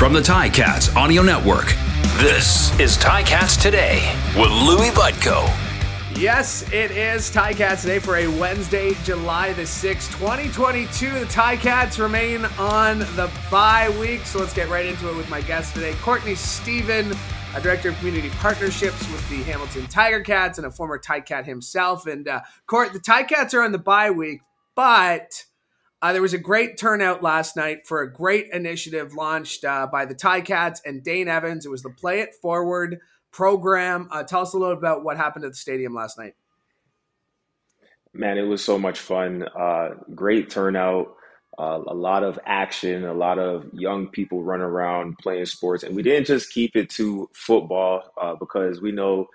From the Ticats Audio Network, this is Ticats Today with Louis Butko. Yes, it is Ticats Today for a Wednesday, July the 6th, 2022. The Ticats remain on the bye week, so let's get right into it with my guest today, Courtney Stephen, a director of community partnerships with the Hamilton Tiger Cats and a former Ticat himself. And uh, Court, the Ticats are on the bye week, but uh, there was a great turnout last night for a great initiative launched uh, by the Ticats and Dane Evans. It was the Play It Forward program. Uh, tell us a little about what happened at the stadium last night. Man, it was so much fun. Uh, great turnout. Uh, a lot of action, a lot of young people running around playing sports. And we didn't just keep it to football uh, because we know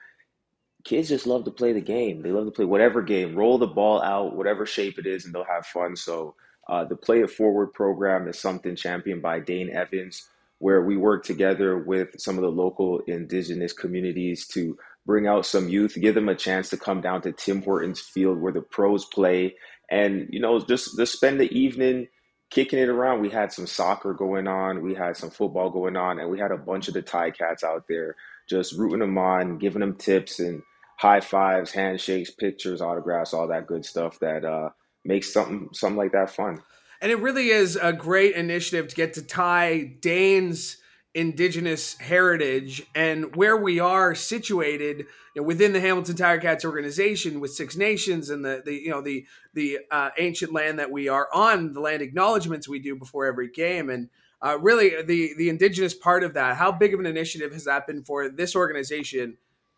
kids just love to play the game. They love to play whatever game, roll the ball out, whatever shape it is, and they'll have fun. So uh, the Play It Forward program is something championed by Dane Evans, where we work together with some of the local indigenous communities to bring out some youth, give them a chance to come down to Tim Hortons Field where the pros play, and you know just just spend the evening kicking it around. We had some soccer going on, we had some football going on, and we had a bunch of the Ticats out there just rooting them on, giving them tips and high fives, handshakes, pictures, autographs, all that good stuff that uh, makes something something like that fun. And it really is a great initiative to get to tie Dane's indigenous heritage and where we are situated you know, within the Hamilton Tiger Cats organization with Six Nations and the, the you know the the uh, ancient land that we are on, the land acknowledgments we do before every game, and uh, really the the indigenous part of that. How big of an initiative has that been for this organization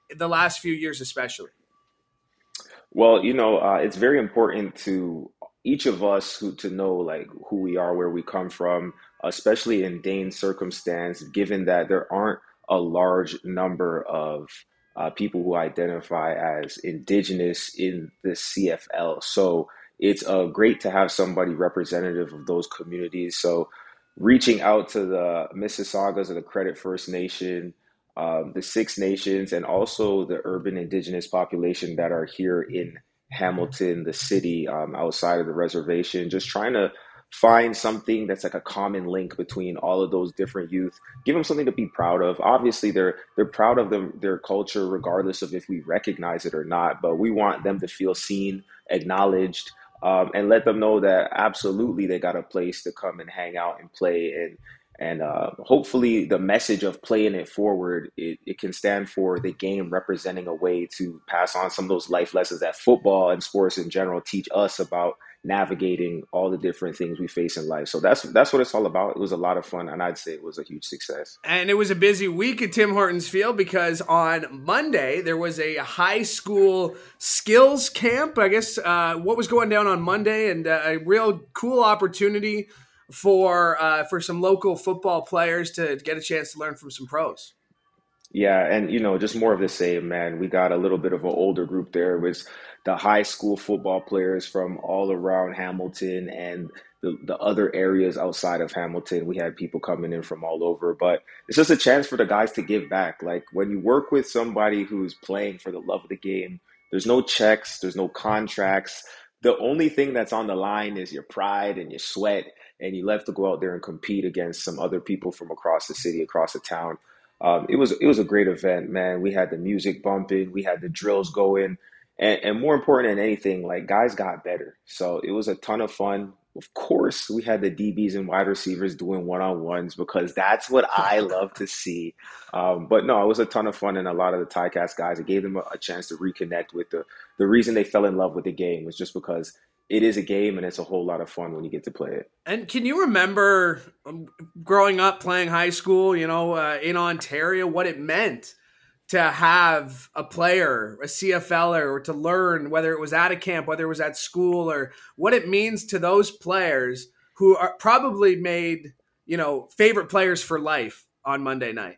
in the last few years, especially? Well, you know, uh, it's very important to each of us who to know like who we are, where we come from, especially in Dane's circumstance, given that there aren't a large number of uh, people who identify as indigenous in the CFL. So it's uh, great to have somebody representative of those communities. So reaching out to the Mississaugas of the Credit First Nation, um, the Six Nations, and also the urban indigenous population that are here in Hamilton, the city um, outside of the reservation, just trying to find something that's like a common link between all of those different youth. Give them something to be proud of. Obviously they're they're proud of them, their culture regardless of if we recognize it or not but we want them to feel seen acknowledged um, and let them know that absolutely they got a place to come and hang out and play and and uh, hopefully, the message of playing it forward, it, it can stand for the game representing a way to pass on some of those life lessons that football and sports in general teach us about navigating all the different things we face in life. So that's that's what it's all about. It was a lot of fun, and I'd say it was a huge success. And it was a busy week at Tim Hortons Field because on Monday there was a high school skills camp. I guess uh, what was going down on Monday, and uh, a real cool opportunity for uh, for some local football players to get a chance to learn from some pros. Yeah, and you know, just more of the same, man. We got a little bit of an older group there. It was the high school football players from all around Hamilton and the, the other areas outside of Hamilton. We had people coming in from all over, but it's just a chance for the guys to give back. Like when you work with somebody who's playing for the love of the game, there's no checks, there's no contracts. The only thing that's on the line is your pride and your sweat and you left to go out there and compete against some other people from across the city, across the town. Um, it was it was a great event, man. We had the music bumping, we had the drills going, and, and more important than anything, like guys got better. So it was a ton of fun. Of course, we had the DBs and wide receivers doing one on ones because that's what I love to see. Um, but no, it was a ton of fun, and a lot of the Ticats guys, it gave them a, a chance to reconnect with the the reason they fell in love with the game was just because it is a game and it's a whole lot of fun when you get to play it. And can you remember um, growing up playing high school, you know, uh, in Ontario, what it meant to have a player, a CFLer, or to learn whether it was at a camp, whether it was at school, or what it means to those players who are probably made, you know, favorite players for life on Monday night?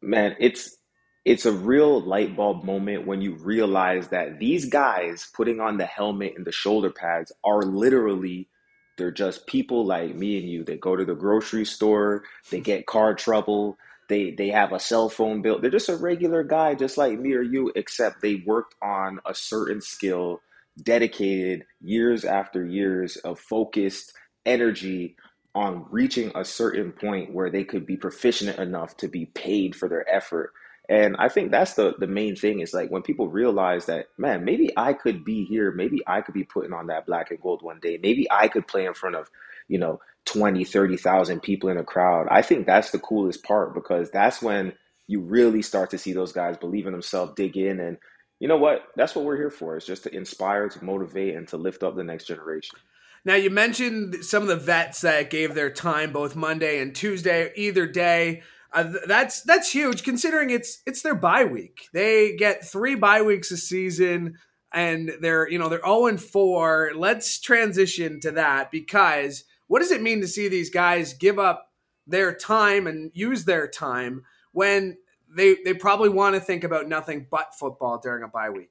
Man, it's it's a real light bulb moment when you realize that these guys putting on the helmet and the shoulder pads are literally they're just people like me and you they go to the grocery store they get car trouble they they have a cell phone bill they're just a regular guy just like me or you except they worked on a certain skill dedicated years after years of focused energy on reaching a certain point where they could be proficient enough to be paid for their effort. And I think that's the the main thing is like when people realize that, man, maybe I could be here, maybe I could be putting on that black and gold one day. Maybe I could play in front of, you know, 20, 30,000 people in a crowd. I think that's the coolest part because that's when you really start to see those guys believe in themselves, dig in and you know what? That's what we're here for. Is just to inspire, to motivate and to lift up the next generation. Now you mentioned some of the vets that gave their time both Monday and Tuesday, either day. Uh, that's that's huge considering it's it's their bye week. They get three bye weeks a season, and they're you know they're zero oh and four. Let's transition to that because what does it mean to see these guys give up their time and use their time when they they probably want to think about nothing but football during a bye week?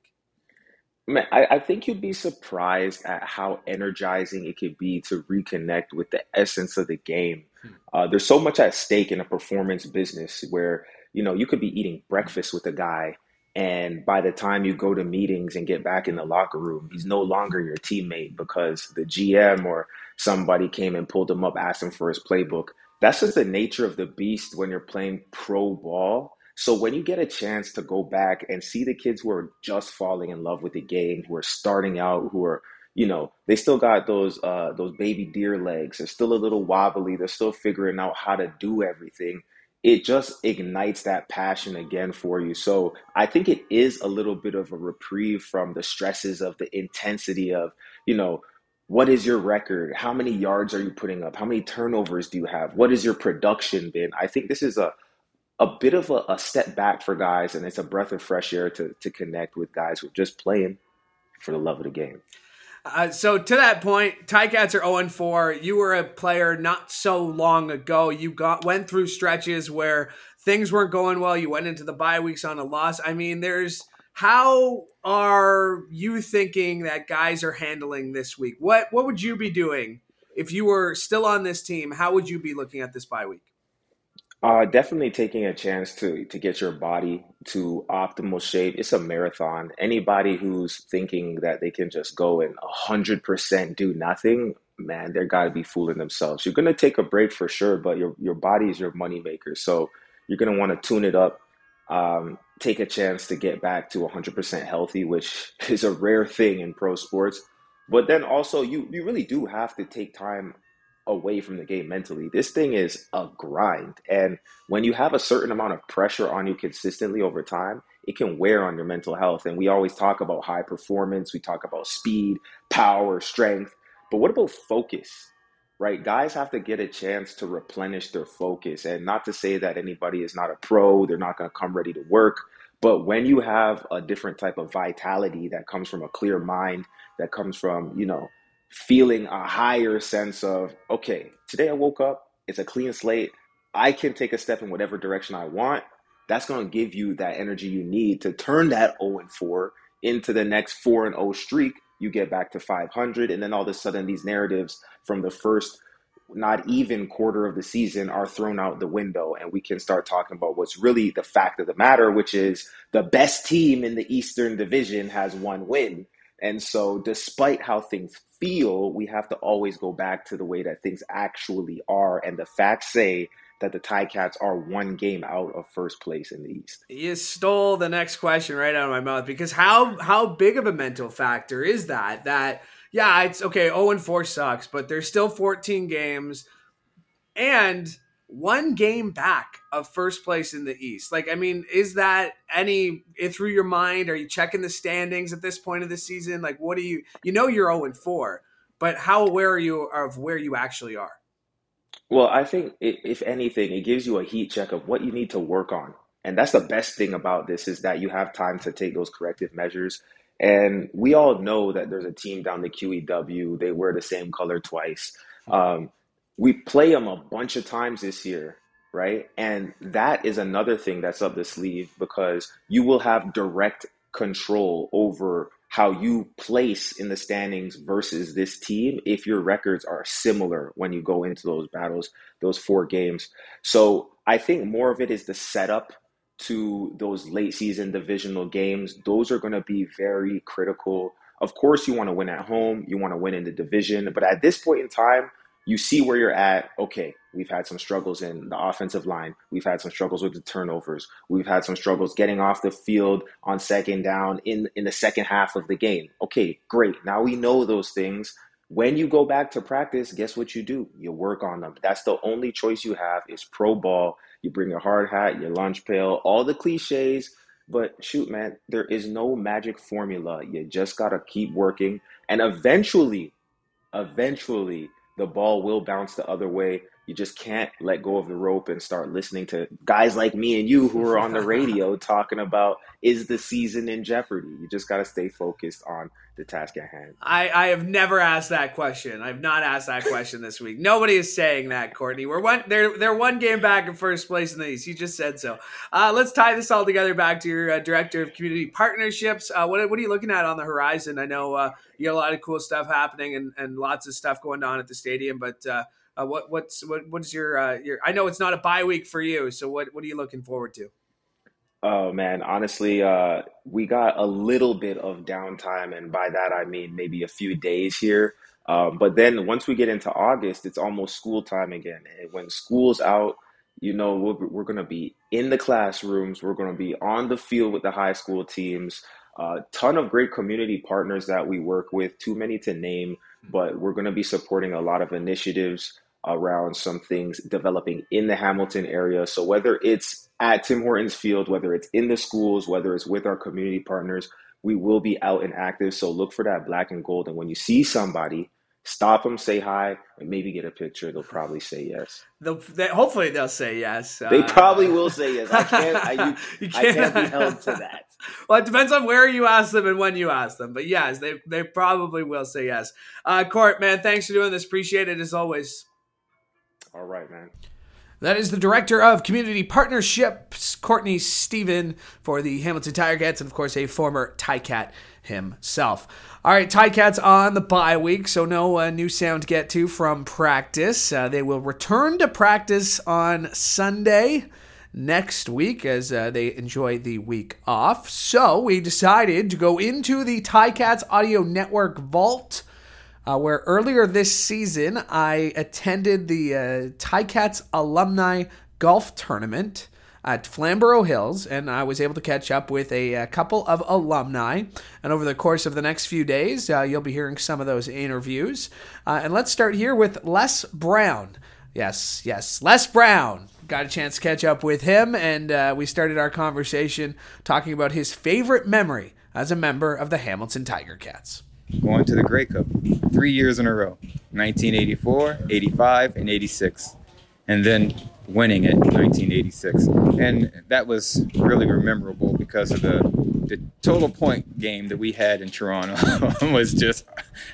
Man, I, I think you'd be surprised at how energizing it could be to reconnect with the essence of the game. Uh, there's so much at stake in a performance business where you know you could be eating breakfast with a guy, and by the time you go to meetings and get back in the locker room, he's no longer your teammate because the GM or somebody came and pulled him up, asked him for his playbook. That's just the nature of the beast when you're playing pro ball so when you get a chance to go back and see the kids who are just falling in love with the game, who are starting out, who are you know they still got those uh, those baby deer legs. They're still a little wobbly. They're still figuring out how to do everything. It just ignites that passion again for you. So I think it is a little bit of a reprieve from the stresses of the intensity of you know what is your record? How many yards are you putting up? How many turnovers do you have? what is your production been? I think this is a a bit of a, a, step back for guys, and it's a breath of fresh air to to connect with guys who are just playing for the love of the game. Uh, so to that point, Ticats are 0 4. You were a player not so long ago. You got went through stretches where things weren't going well. You went into the bye weeks on a loss. I mean, there's how are you thinking that guys are handling this week? What what would you be doing if you were still on this team? How would you be looking at this bye week? Uh, definitely taking a chance to to get your body to optimal shape. It's a marathon. Anybody who's thinking that they can just go and hundred percent do nothing, man, they're got to be fooling themselves. You're gonna take a break for sure, but your your body is your moneymaker, so you're gonna want to tune it up. Um, take a chance to get back to 100% healthy, which is a rare thing in pro sports. But then also, you you really do have to take time away from the game mentally. This thing is a grind. And when you have a certain amount of pressure on you consistently over time, it can wear on your mental health. And we always talk about high performance, we talk about speed, power, strength. But what about focus? Right? Guys have to get a chance to replenish their focus. And not to say that anybody is not a pro, they're not going to come ready to work. But when you have a different type of vitality that comes from a clear mind, that comes from, you know, feeling a higher sense of, okay, today I woke up, it's a clean slate. I can take a step in whatever direction I want. That's going to give you that energy you need to turn that 0 and 4 into the next 4 and 0 streak. You get back to 500. And then all of a sudden, these narratives from the first not even quarter of the season are thrown out the window and we can start talking about what's really the fact of the matter which is the best team in the eastern division has one win and so, despite how things feel, we have to always go back to the way that things actually are. And the facts say that the Ticats are one game out of first place in the East. You stole the next question right out of my mouth because how how big of a mental factor is that? That yeah, it's okay. Zero oh and four sucks, but there's still 14 games, and one game back of first place in the East. Like, I mean, is that any through your mind? Are you checking the standings at this point of the season? Like, what do you, you know, you're 0 and 4, but how aware are you of where you actually are? Well, I think if anything, it gives you a heat check of what you need to work on. And that's the best thing about this is that you have time to take those corrective measures. And we all know that there's a team down the QEW. They wear the same color twice. Um, we play them a bunch of times this year, right? And that is another thing that's up the sleeve because you will have direct control over how you place in the standings versus this team if your records are similar when you go into those battles, those four games. So I think more of it is the setup to those late season divisional games. Those are going to be very critical. Of course, you want to win at home, you want to win in the division, but at this point in time, you see where you're at. Okay, we've had some struggles in the offensive line. We've had some struggles with the turnovers. We've had some struggles getting off the field on second down in in the second half of the game. Okay, great. Now we know those things. When you go back to practice, guess what you do? You work on them. That's the only choice you have is pro ball. You bring your hard hat, your lunch pail, all the cliches. But shoot, man, there is no magic formula. You just got to keep working. And eventually, eventually, the ball will bounce the other way. You just can't let go of the rope and start listening to guys like me and you who are on the radio talking about is the season in jeopardy. You just got to stay focused on the task at hand. I, I have never asked that question. I've not asked that question this week. Nobody is saying that, Courtney. We're one they're they're one game back in first place in the East. You just said so. Uh, let's tie this all together back to your uh, director of community partnerships. Uh, what what are you looking at on the horizon? I know uh, you got a lot of cool stuff happening and, and lots of stuff going on at the stadium, but uh, what what's what what's your uh, your? I know it's not a bye week for you, so what what are you looking forward to? Oh man, honestly, uh, we got a little bit of downtime, and by that I mean maybe a few days here. Um, but then once we get into August, it's almost school time again. And when school's out, you know, we're, we're going to be in the classrooms, we're going to be on the field with the high school teams. A uh, ton of great community partners that we work with, too many to name, but we're going to be supporting a lot of initiatives around some things developing in the Hamilton area. So whether it's at Tim Hortons Field, whether it's in the schools, whether it's with our community partners, we will be out and active. So look for that black and gold. And when you see somebody, stop them, say hi, and maybe get a picture. They'll probably say yes. They'll, they, hopefully they'll say yes. They uh, probably will say yes. I can't. I, you, you can't, I can't be held to that. Well, it depends on where you ask them and when you ask them. But yes, they they probably will say yes. Uh, Court, man, thanks for doing this. Appreciate it as always. All right, man. That is the director of community partnerships, Courtney Stephen, for the Hamilton Tiger Cats, and of course, a former Cat himself. All right, Cats on the bye week, so no uh, new sound to get to from practice. Uh, they will return to practice on Sunday next week as uh, they enjoy the week off. So we decided to go into the Cats Audio Network vault uh, where earlier this season I attended the uh, Ticats alumni golf tournament at Flamborough Hills, and I was able to catch up with a, a couple of alumni. And over the course of the next few days, uh, you'll be hearing some of those interviews. Uh, and let's start here with Les Brown. Yes, yes, Les Brown. Got a chance to catch up with him, and uh, we started our conversation talking about his favorite memory as a member of the Hamilton Tiger Cats going to the Grey Cup three years in a row 1984, 85, and 86. And then winning it in 1986. And that was really memorable because of the, the total point game that we had in Toronto was just,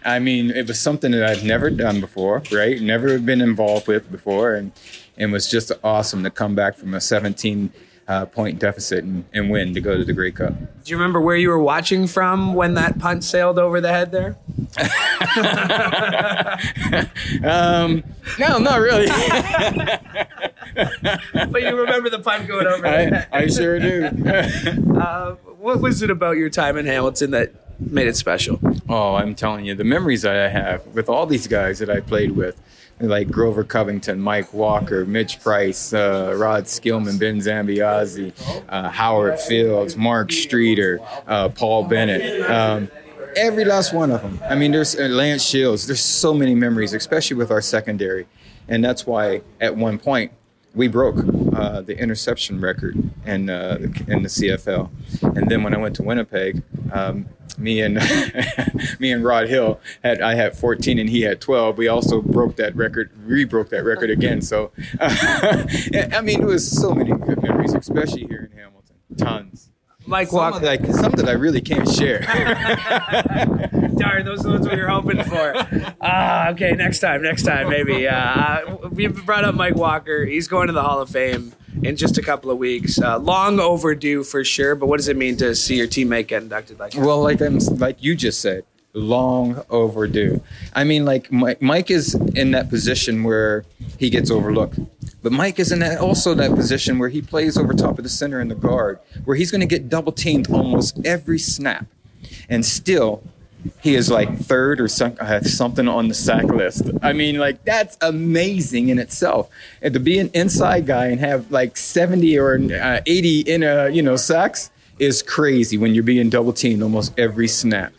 I mean, it was something that I've never done before, right? Never been involved with before. And it was just awesome to come back from a 17 uh, point deficit and, and win to go to the Grey Cup. Do you remember where you were watching from when that punt sailed over the head there? um, no, not really. but you remember the punt going over I, I sure do. uh, what was it about your time in Hamilton that made it special? Oh, I'm telling you, the memories that I have with all these guys that I played with like Grover Covington, Mike Walker, Mitch Price, uh, Rod Skillman, Ben Zambiasi, uh, Howard Fields, Mark Streeter, uh, Paul Bennett. Um, every last one of them. I mean, there's uh, Lance Shields. There's so many memories, especially with our secondary, and that's why at one point we broke uh, the interception record in uh, in the CFL. And then when I went to Winnipeg, um, me and me and Rod Hill had I had 14 and he had 12. We also broke that record, re-broke that record again. So I mean, it was so many good memories, especially here in Hamilton. Tons. Mike Walker. Like some that I really can't share. Darn, those are the ones we were hoping for. Ah, okay, next time, next time, maybe. Uh, we brought up Mike Walker. He's going to the Hall of Fame in just a couple of weeks. Uh, long overdue for sure. But what does it mean to see your teammate get inducted like that? Well, like I'm, like you just said, long overdue. I mean, like Mike, Mike is in that position where he gets overlooked, but Mike is in that also that position where he plays over top of the center and the guard, where he's going to get double teamed almost every snap, and still he is like third or some, uh, something on the sack list. I mean, like that's amazing in itself. And to be an inside guy and have like 70 or uh, 80 in a you know sacks is crazy when you're being double teamed almost every snap.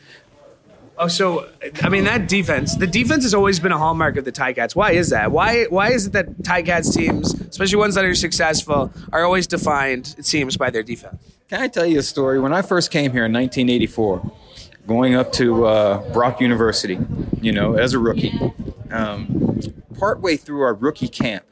Oh, so I mean that defense. The defense has always been a hallmark of the Ticats. Why is that? Why why is it that Ticats teams, especially ones that are successful, are always defined? It seems by their defense. Can I tell you a story? When I first came here in 1984, going up to uh, Brock University, you know, as a rookie, um, partway through our rookie camp,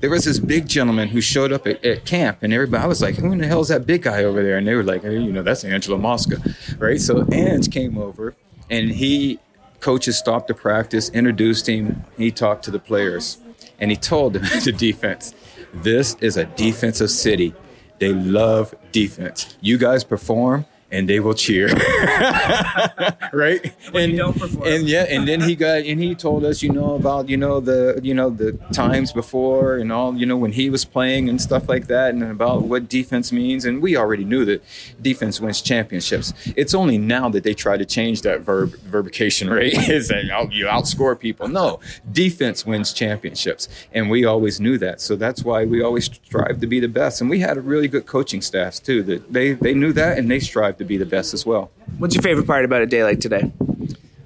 there was this big gentleman who showed up at, at, camp, and everybody, I was like, who in the hell is that big guy over there? And they were like, hey, you know, that's Angelo Mosca, right? So Ange came over and he coaches stopped the practice, introduced him. He talked to the players, and he told them the defense, "This is a defensive city. They love defense. You guys perform." And they will cheer. right? And don't perform. and yeah, and then he got and he told us, you know, about you know the you know the times before and all, you know, when he was playing and stuff like that, and about what defense means. And we already knew that defense wins championships. It's only now that they try to change that verb verbication, right? Is that oh, you outscore people? No, defense wins championships, and we always knew that. So that's why we always strive to be the best. And we had a really good coaching staff too. That they they knew that and they strive to be the best as well. What's your favorite part about a day like today?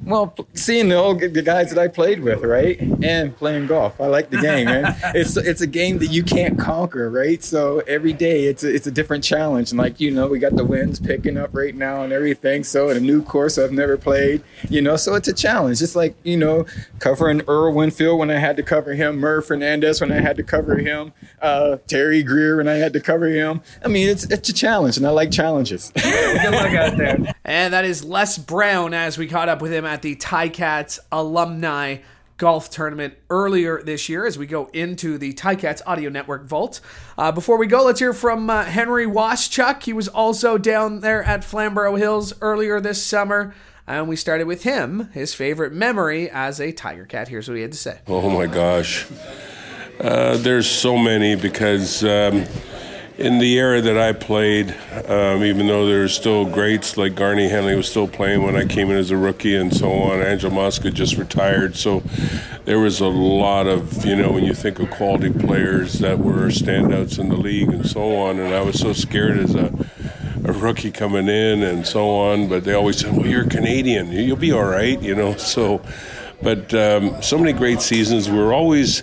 Well, seeing the old the guys that I played with, right, and playing golf. I like the game, man. it's it's a game that you can't conquer, right? So every day it's a, it's a different challenge. And like you know, we got the winds picking up right now and everything. So a new course I've never played, you know. So it's a challenge. Just like you know, covering Earl Winfield when I had to cover him, Merv Fernandez when I had to cover him, uh, Terry Greer when I had to cover him. I mean, it's it's a challenge, and I like challenges. Good luck out there. And that is Les Brown as we caught up with him at at the Ticats alumni golf tournament earlier this year as we go into the Ticats Audio Network vault. Uh, before we go, let's hear from uh, Henry Waszczuk. He was also down there at Flamborough Hills earlier this summer. And we started with him, his favorite memory as a Tiger Cat. Here's what he had to say. Oh my gosh. Uh, there's so many because um, in the era that I played, um, even though there's still greats like Garney Henley was still playing when I came in as a rookie and so on. Angelo Mosca just retired, so there was a lot of you know when you think of quality players that were standouts in the league and so on. And I was so scared as a a rookie coming in and so on, but they always said, "Well, you're Canadian, you'll be all right," you know. So but um, so many great seasons. We're always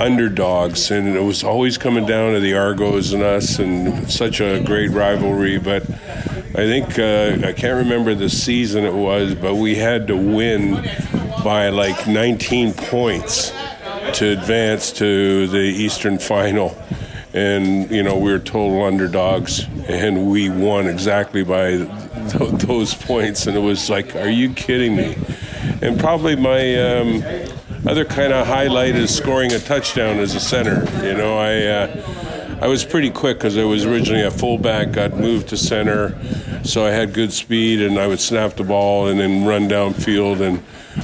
underdogs, and it was always coming down to the Argos and us, and such a great rivalry. But I think uh, I can't remember the season it was, but we had to win by like 19 points to advance to the Eastern Final. And you know we were total underdogs, and we won exactly by th- those points. And it was like, are you kidding me? And probably my um, other kind of highlight is scoring a touchdown as a center. You know, I uh, I was pretty quick because I was originally a fullback, got moved to center, so I had good speed, and I would snap the ball and then run downfield and.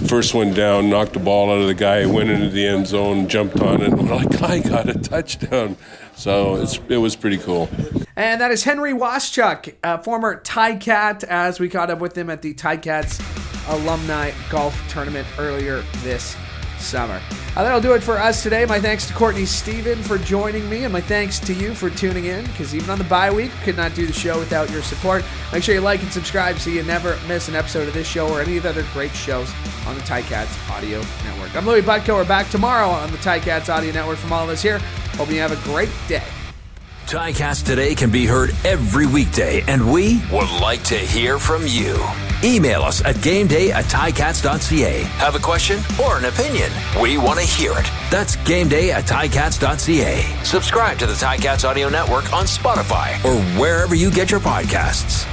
First one down, knocked the ball out of the guy, went into the end zone, jumped on it, and like, I got a touchdown. So it was pretty cool. And that is Henry Waszczuk, a former Ticat, as we caught up with him at the Ticats alumni golf tournament earlier this summer. Uh, that'll do it for us today. My thanks to Courtney Stephen for joining me, and my thanks to you for tuning in, because even on the bye week, could not do the show without your support. Make sure you like and subscribe so you never miss an episode of this show or any of the other great shows on the Ticats Audio Network. I'm Louis Butko. We're back tomorrow on the Ticats Audio Network from all of us here. Hope you have a great day. Ticats Today can be heard every weekday, and we would like to hear from you. Email us at gameday at ticats.ca. Have a question or an opinion? We want to hear it. That's gameday at ticats.ca. Subscribe to the Ticats Audio Network on Spotify or wherever you get your podcasts.